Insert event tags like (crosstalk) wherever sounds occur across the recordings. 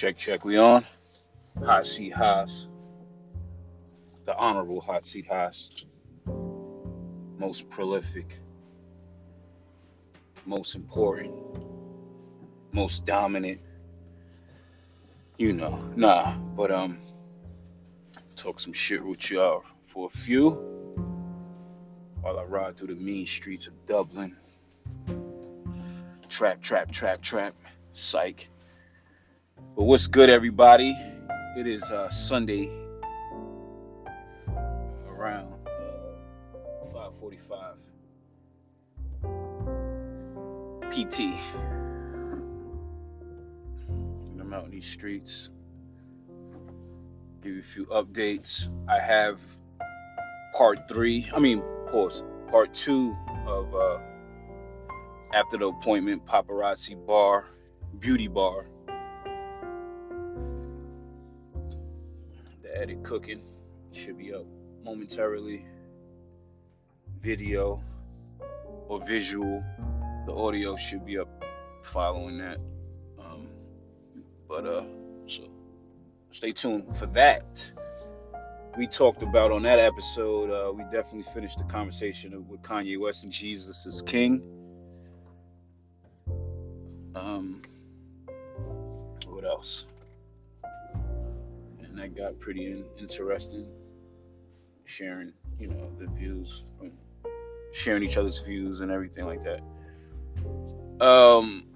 Check, check. We on? Hot seat Haas. The Honorable Hot Seat Haas. Most prolific. Most important. Most dominant. You know. Nah. But, um, talk some shit with y'all for a few while I ride through the mean streets of Dublin. Trap, trap, trap, trap. Psych. But what's good, everybody? It is uh, Sunday around uh, 5:45 PT. And I'm out in these streets. Give you a few updates. I have part three. I mean, pause. Part two of uh, after the appointment paparazzi bar, beauty bar. Edit cooking should be up momentarily. Video or visual, the audio should be up following that. Um, but uh, so stay tuned for that. We talked about on that episode. Uh, we definitely finished the conversation with Kanye West and Jesus is King. Um, what else? Got pretty in- interesting. Sharing, you know, the views from sharing each other's views and everything like that. Um,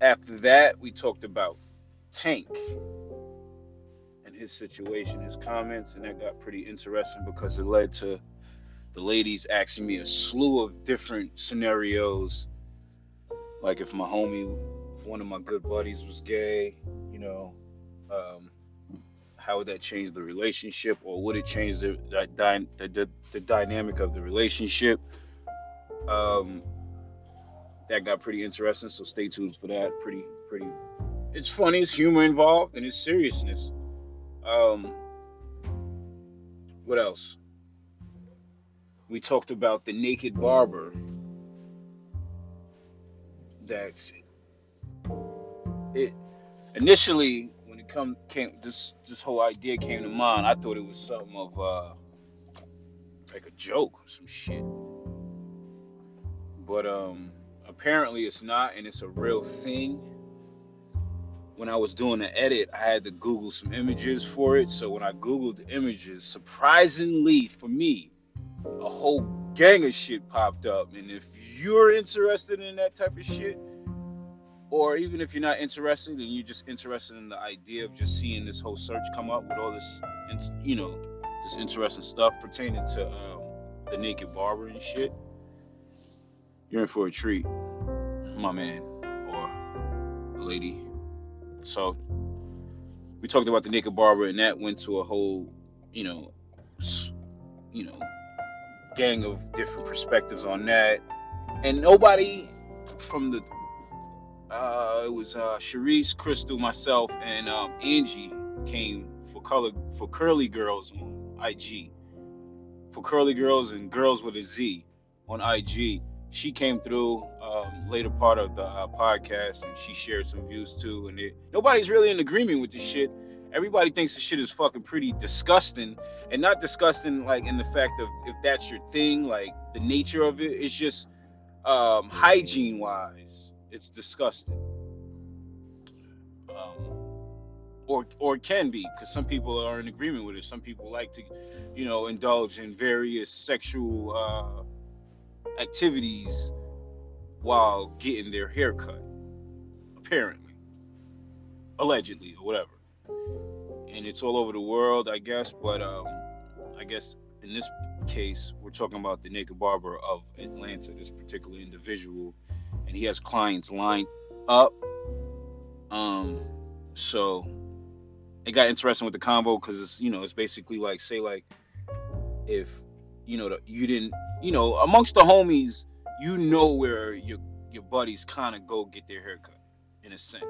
after that, we talked about Tank and his situation, his comments, and that got pretty interesting because it led to the ladies asking me a slew of different scenarios. Like if my homie, if one of my good buddies was gay, you know, um, how would that change the relationship, or would it change the the, the, the dynamic of the relationship? Um, that got pretty interesting, so stay tuned for that. Pretty, pretty. It's funny, it's humor involved, and it's seriousness. Um, what else? We talked about the naked barber. That's it. Initially, come came this this whole idea came to mind, I thought it was something of uh like a joke or some shit. But um apparently it's not and it's a real thing. When I was doing the edit, I had to Google some images for it. So when I Googled the images, surprisingly for me, a whole gang of shit popped up. And if you're interested in that type of shit, or even if you're not interested and you're just interested in the idea of just seeing this whole search come up with all this, you know, this interesting stuff pertaining to um, the naked barber and shit, you're in for a treat, my man or lady. So we talked about the naked barber, and that went to a whole, you know, you know, gang of different perspectives on that, and nobody from the uh, it was uh, Crystal, myself, and um, Angie came for color for Curly Girls on IG. For Curly Girls and Girls with a Z on IG. She came through um, later part of the uh, podcast and she shared some views too. And it, nobody's really in agreement with this shit. Everybody thinks the shit is fucking pretty disgusting, and not disgusting like in the fact of if that's your thing, like the nature of it. It's just um, hygiene wise it's disgusting. Um, or or can be because some people are in agreement with it. Some people like to, you know, indulge in various sexual uh, activities while getting their hair cut. Apparently, allegedly, or whatever. And it's all over the world, I guess. But um, I guess in this case, we're talking about the naked barber of Atlanta. This particular individual and he has clients lined up. Um, so it got interesting with the combo because it's you know it's basically like say like if you know you didn't you know amongst the homies you know where your your buddies kind of go get their haircut in a sense.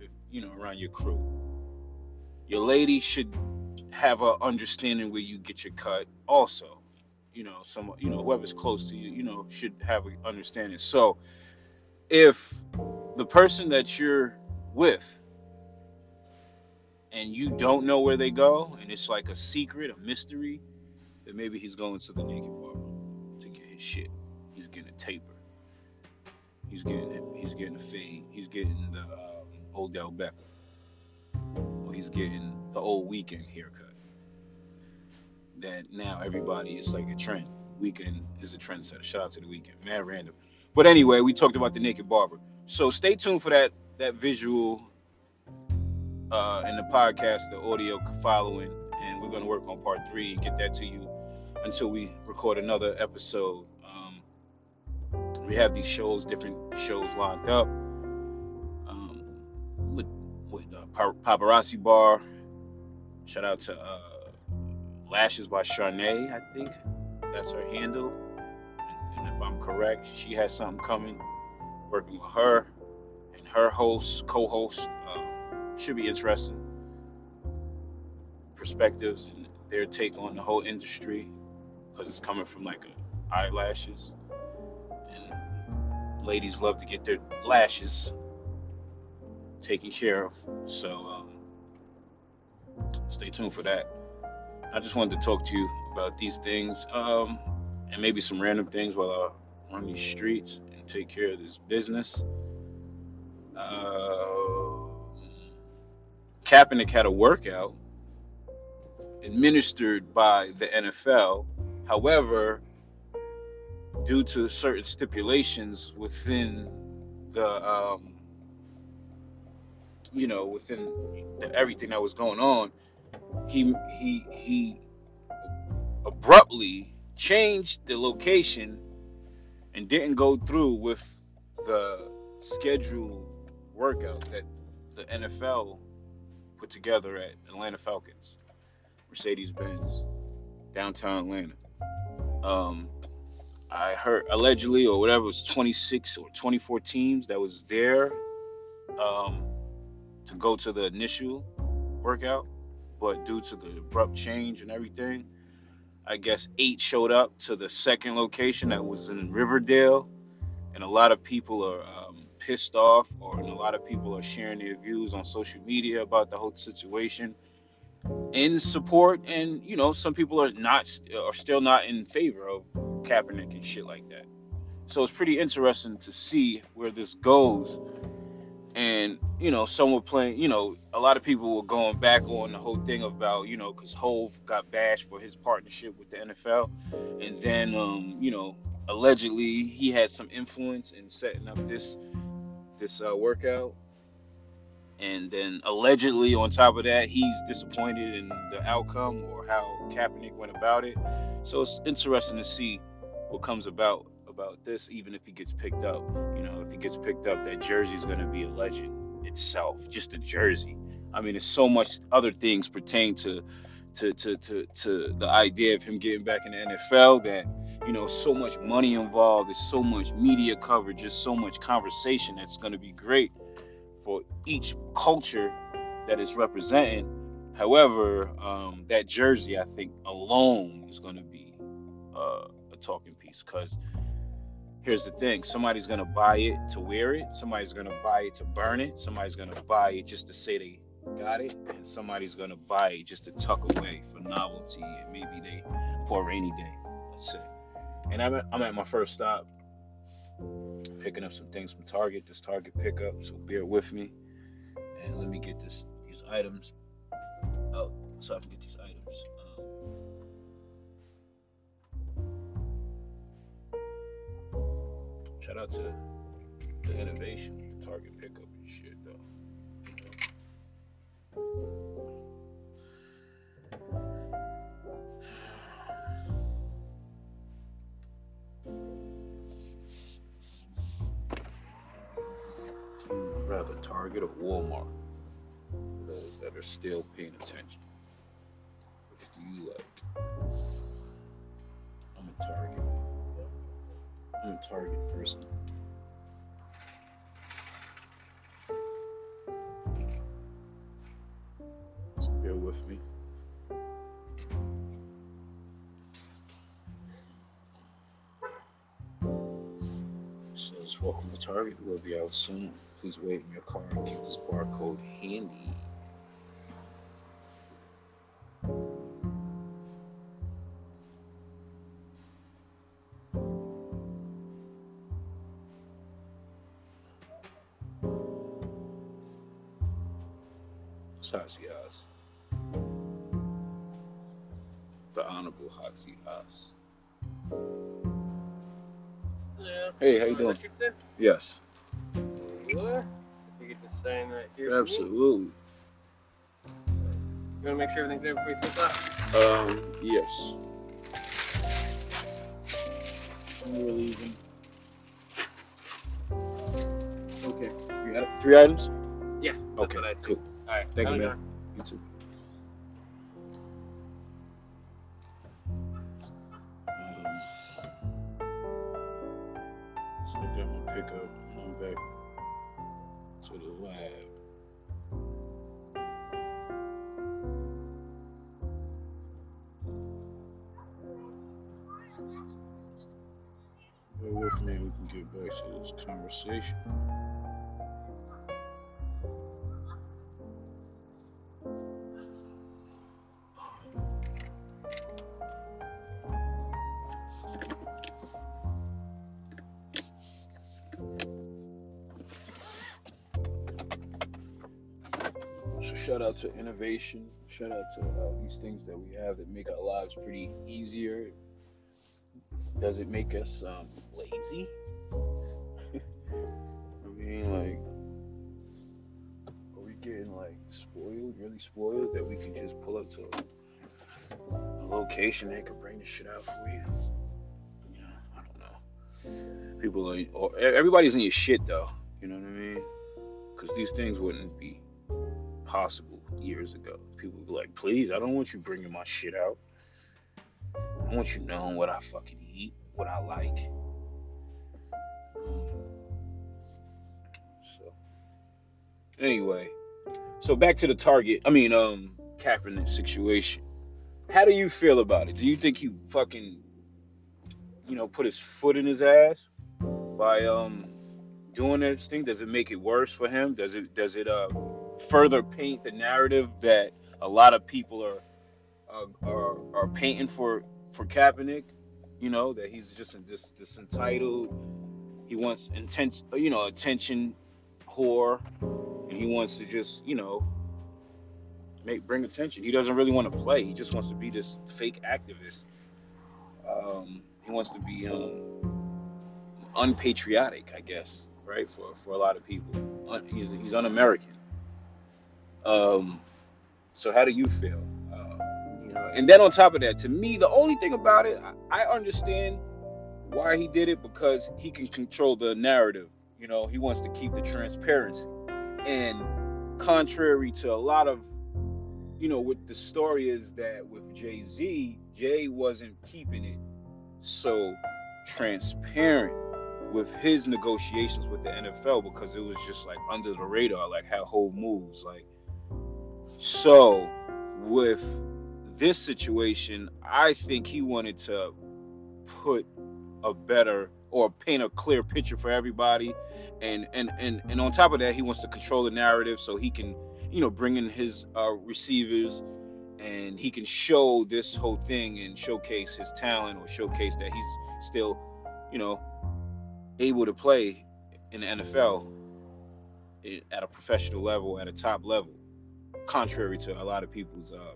If, you know around your crew. Your lady should have a understanding where you get your cut also you know, someone, you know, whoever's close to you, you know, should have an understanding. So, if the person that you're with and you don't know where they go and it's like a secret, a mystery, then maybe he's going to the naked bar to get his shit. He's getting a taper. He's getting he's getting a fade. He's getting the um, Odell Beckham. Or he's getting the old Weeknd haircut. That now everybody is like a trend. Weeknd is a trendsetter. Shout out to the Weeknd. Man, random. But anyway, we talked about the naked barber. So stay tuned for that that visual uh, in the podcast, the audio following, and we're to work on part three and get that to you until we record another episode. Um, we have these shows, different shows lined up um, with, with uh, Paparazzi Bar. Shout out to uh, Lashes by Charnay, I think that's her handle. And, if I'm correct, she has something coming. Working with her and her host, co-host should be interesting perspectives and their take on the whole industry because it's coming from like a, eyelashes and ladies love to get their lashes taken care of so um, stay tuned for that i just wanted to talk to you about these things um, and maybe some random things while i run these streets and take care of this business uh, Kaepernick had a workout administered by the NFL. However, due to certain stipulations within the, um, you know, within the, everything that was going on, he he he abruptly changed the location and didn't go through with the scheduled workout that the NFL put together at Atlanta Falcons, Mercedes Benz, downtown Atlanta. Um, I heard allegedly or whatever it was 26 or 24 teams that was there um, to go to the initial workout, but due to the abrupt change and everything, I guess eight showed up to the second location that was in Riverdale, and a lot of people are um, pissed off, or a lot of people are sharing their views on social media about the whole situation in support, and you know, some people are not are still not in favor of Kaepernick and shit like that. So it's pretty interesting to see where this goes. And you know, some were playing. You know, a lot of people were going back on the whole thing about you know, because Hove got bashed for his partnership with the NFL, and then um, you know, allegedly he had some influence in setting up this this uh, workout. And then allegedly, on top of that, he's disappointed in the outcome or how Kaepernick went about it. So it's interesting to see what comes about about this, even if he gets picked up. You know, if he gets picked up, that jersey is going to be a legend itself, just a jersey. I mean, there's so much other things pertain to to to to, to the idea of him getting back in the NFL that you know, so much money involved, there's so much media coverage, just so much conversation that's going to be great for each culture that is represented. However, um, that jersey, I think, alone is going to be uh, a talking piece because here's the thing somebody's going to buy it to wear it, somebody's going to buy it to burn it, somebody's going to buy it just to say they got it, and somebody's going to buy it just to tuck away for novelty and maybe they for a rainy day, let's say. And I'm at, I'm at my first stop, picking up some things from Target. This Target pickup, so bear with me. And let me get this these items out so I can get these items. Shout out to the innovation, Target pickup and shit though. rather Target or Walmart? those that are still paying attention. Which do you like? I'm a Target. Target person. So bear with me. says, Welcome to Target. We'll be out soon. Please wait in your car and keep this barcode handy. Yeah. Hey, how you doing? Richardson? Yes, You are? You could just sign right here. absolutely. You want to make sure everything's there before you take off? Um, yes. We're leaving. Okay. Three, items? Yeah. Okay, what I see. cool. All right. Thank you, man. You too. Pickup I'm back to the lab. Bear with me, we can get back to this conversation. To innovation. Shout out to uh, these things that we have that make our lives pretty easier. Does it make us um, lazy? (laughs) I mean, like, are we getting like spoiled, really spoiled, that we can just pull up to a location they could bring the shit out for you? Yeah, I don't know. People are, or everybody's in your shit though. You know what I mean? Because these things wouldn't be possible years ago. People would be like, please, I don't want you bringing my shit out. I want you knowing what I fucking eat, what I like. So, anyway, so back to the target. I mean, um, Kaepernick situation. How do you feel about it? Do you think he fucking, you know, put his foot in his ass by um doing this thing? Does it make it worse for him? Does it does it uh further paint the narrative that a lot of people are are are painting for for Kaepernick? You know that he's just this this entitled. He wants intention, you know, attention whore, and he wants to just you know make bring attention. He doesn't really want to play. He just wants to be this fake activist. Um, he wants to be um, unpatriotic, I guess, right? For for a lot of people, Un, he's he's un-American. Um, so how do you feel? Uh, you know, and then on top of that, to me, the only thing about it, I, I understand why he did it because he can control the narrative. You know, he wants to keep the transparency. And contrary to a lot of, you know, what the story is that with Jay Z, Jay wasn't keeping it so transparent with his negotiations with the NFL because it was just like under the radar, like how whole moves. Like, so with this situation, I think he wanted to put a better or paint a clear picture for everybody. And and and, and on top of that he wants to control the narrative so he can you know bring in his uh, receivers and he can show this whole thing and showcase his talent or showcase that he's still you know able to play in the NFL at a professional level at a top level contrary to a lot of people's uh,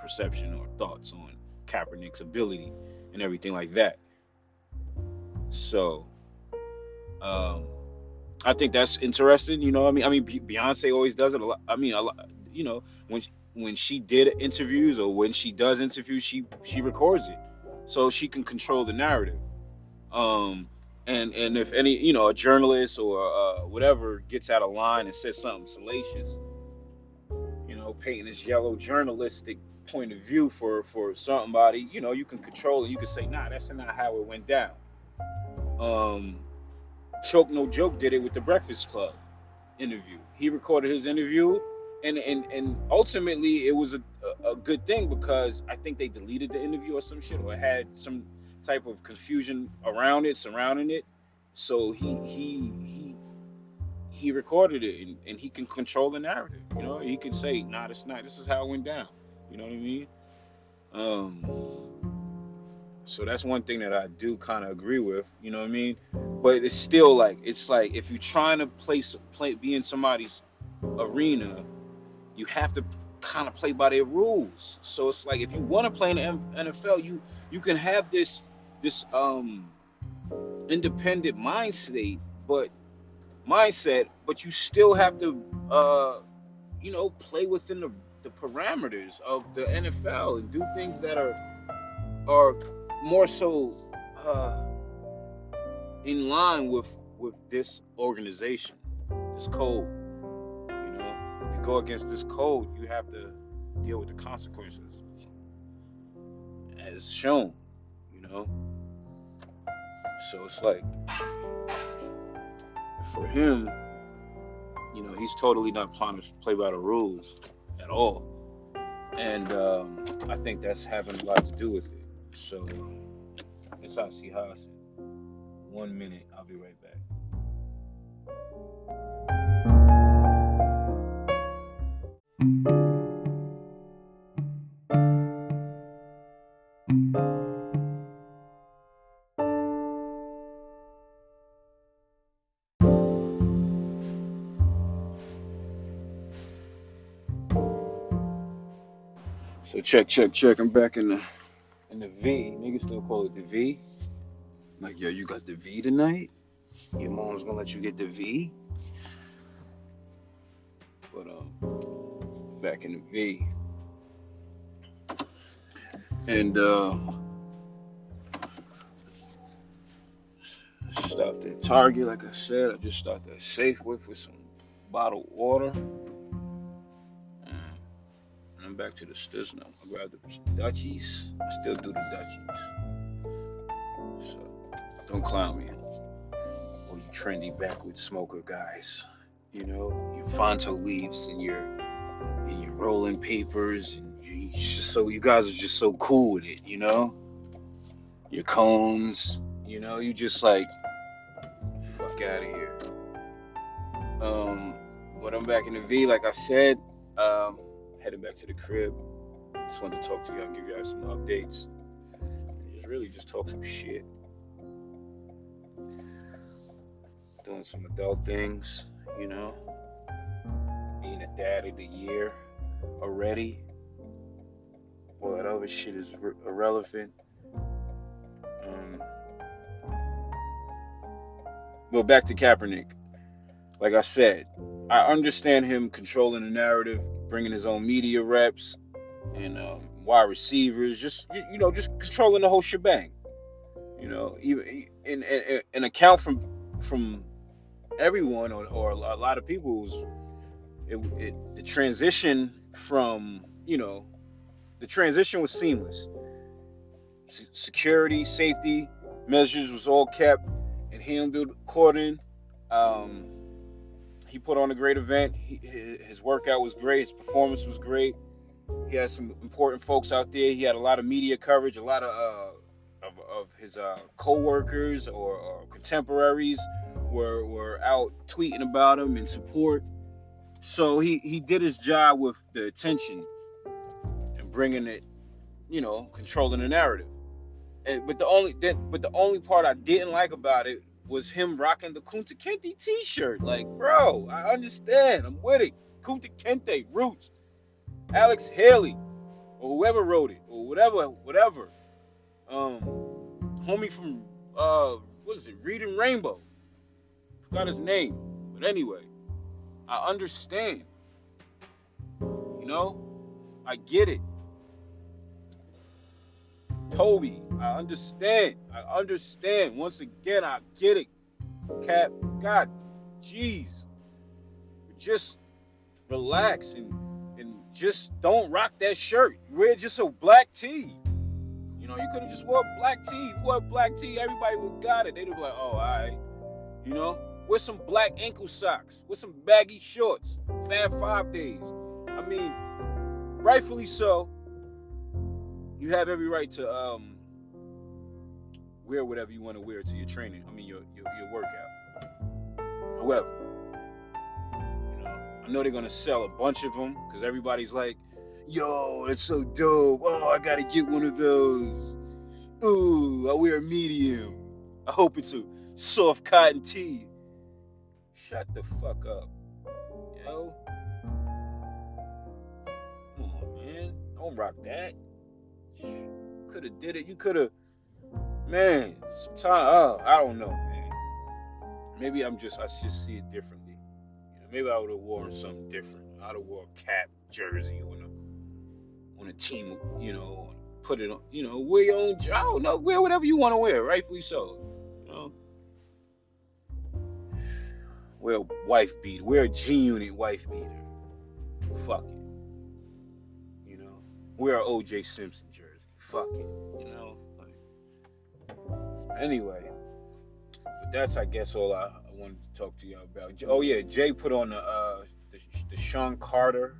perception or thoughts on Kaepernick's ability and everything like that so, um, I think that's interesting. You know, I mean, I mean, Beyonce always does it a lot. I mean, a lot. You know, when she, when she did interviews or when she does interviews, she she records it, so she can control the narrative. Um, and and if any, you know, a journalist or uh, whatever gets out of line and says something salacious, painting this yellow journalistic point of view for for somebody, you know, you can control it. You can say, nah, that's not how it went down. Um Choke No Joke did it with the breakfast club interview. He recorded his interview and and and ultimately it was a, a, good thing because i think they deleted the interview or some shit or had some type of confusion around it surrounding it. So he he he recorded it and, and he can control the narrative. You know, he can say, "Nah, it's not. This is how it went down." You know what I mean? Um. So that's one thing that I do kind of agree with. You know what I mean? But it's still like it's like if you're trying to place play be in somebody's arena, you have to kind of play by their rules. So it's like if you want to play in the NFL, you you can have this this um independent mind state, but mindset, but you still have to uh you know play within the the parameters of the NFL and do things that are are more so uh, in line with with this organization, this code. You know, if you go against this code, you have to deal with the consequences, as shown. You know, so it's like for him, you know, he's totally not planning to play by the rules at all, and um, I think that's having a lot to do with it. So, it's how it's one minute. I'll be right back. Check, check, check. I'm back in the in the V. Niggas still call it the V. Like, yo, you got the V tonight? Your mom's gonna let you get the V? But um back in the V. And uh stopped at Target, like I said. I just stopped at Safeway for some bottled water. Back to the Stiz now. I grab the Dutchies. I still do the Dutchies. So don't clown me. Or you trendy backwoods smoker guys. You know, your Fronto leaves and your and your rolling papers and you just so you guys are just so cool with it, you know? Your cones, you know, you just like fuck out of here. Um but I'm back in the V, like I said. Heading back to the crib. Just wanted to talk to y'all, give y'all some updates. And just really just talk some shit. Doing some adult things, you know. Being a dad of the year already. Well, that other shit is irrelevant. Um, well, back to Kaepernick. Like I said, I understand him controlling the narrative, bringing his own media reps and um, wide receivers, just you know, just controlling the whole shebang. You know, even and, and account from from everyone or, or a lot of people it, it the transition from you know the transition was seamless. S- security, safety measures was all kept and handled according. Um, he put on a great event. He, his, workout was great. His performance was great. He had some important folks out there. He had a lot of media coverage. A lot of uh, of, of his uh, co-workers or, or contemporaries were were out tweeting about him in support. So he he did his job with the attention and bringing it, you know, controlling the narrative. And, but the only that, but the only part I didn't like about it was him rocking the Kunta Kinte T-shirt. Like, bro, I understand. I'm with it. Kunta Kinte, Roots, Alex Haley, or whoever wrote it, or whatever, whatever. Um, homie from uh, what is it? Reading Rainbow. Forgot his name, but anyway, I understand. You know, I get it. Toby, I understand. I understand. Once again, I get it. Cap, God, jeez. Just relax and and just don't rock that shirt. Wear just a black tee. You know, you could have just wore black tee. You wore black tee, everybody would got it. They'd be like, oh, all right. You know, wear some black ankle socks, with some baggy shorts. Fab Five days. I mean, rightfully so. You have every right to um wear whatever you want to wear to your training. I mean your your, your workout. However, you know, I know they're gonna sell a bunch of them because everybody's like, "Yo, it's so dope! Oh, I gotta get one of those." Ooh, I wear a medium. I hope it's a soft cotton tee. Shut the fuck up, yo. Come on, man. Don't rock that. Could have did it. You could have, man. Sometimes, oh, uh, I don't know, man. Maybe I'm just, I just see it differently. You know, maybe I would have worn something different. I'd have wore a cap jersey on a, on a team, you know, put it on, you know, wear your own. I don't know, wear whatever you want to wear, rightfully so. You know, wear a wife beater, wear a G Unit wife beater. Fuck it. You know, wear a OJ Simpson jersey. Fuck it. You know. Anyway, but that's I guess all I, I wanted to talk to y'all about. Oh yeah, Jay put on the uh, the, the Shawn Carter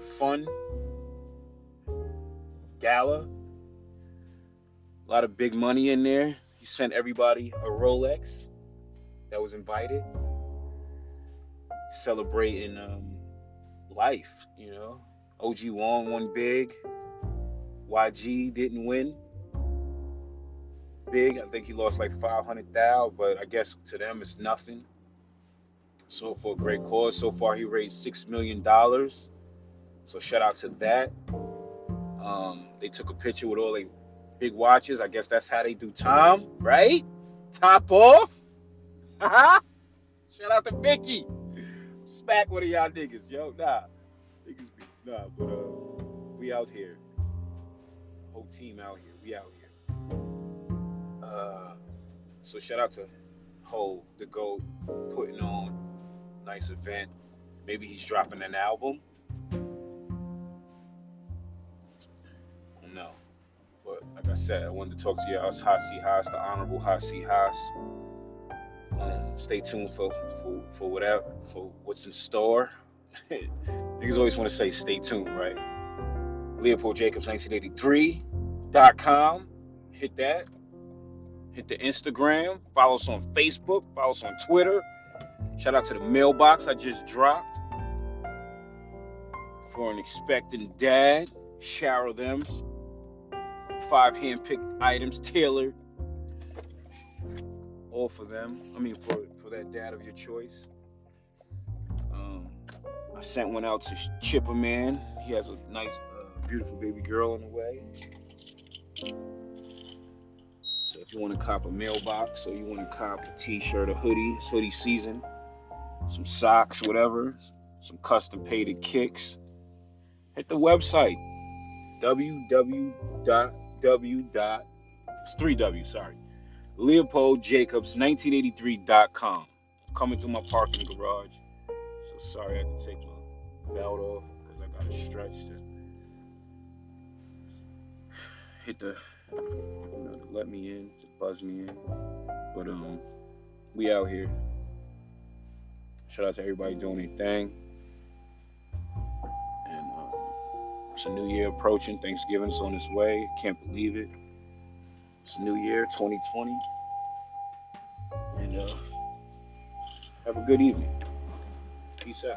Fun gala. A lot of big money in there. He sent everybody a Rolex that was invited, celebrating um, life. You know, OG Wong won big. YG didn't win big. I think he lost like 500,000, but I guess to them it's nothing. So for a great cause, so far he raised six million dollars. So shout out to that. Um, they took a picture with all the big watches. I guess that's how they do time, right? Top off. (laughs) Shout out to Vicky. Smack one of y'all niggas, yo. Nah, niggas be nah, but uh, we out here. Whole team out here. We out here. Uh, so shout out to Ho, the GOAT, putting on nice event. Maybe he's dropping an album. No. But like I said, I wanted to talk to y'all. It's Hot Seat Haas, the Honorable Hot Seat Haas. Um, stay tuned for, for for whatever for what's in store. (laughs) Niggas always want to say stay tuned, right? Leopold Jacobs 1983.com. Hit that. Hit the Instagram. Follow us on Facebook. Follow us on Twitter. Shout out to the mailbox I just dropped for an expecting dad. Shower them. Five hand-picked items tailored all for them. I mean, for for that dad of your choice. Um, I sent one out to Chipper Man. He has a nice, uh, beautiful baby girl on the way. You want to cop a mailbox or you want to cop a T-shirt, a hoodie, it's hoodie season, some socks, whatever, some custom painted kicks, hit the website www. It's three W. Sorry. LeopoldJacobs1983.com. Coming through my parking garage. So sorry I had to take my belt off because I got stretch to (sighs) hit the, you know, let me in, to buzz me in. But um, we out here. Shout out to everybody doing their thing. And um, it's a new year approaching. Thanksgiving's on its way. Can't believe it. It's a new year, 2020. And uh, have a good evening. Peace out.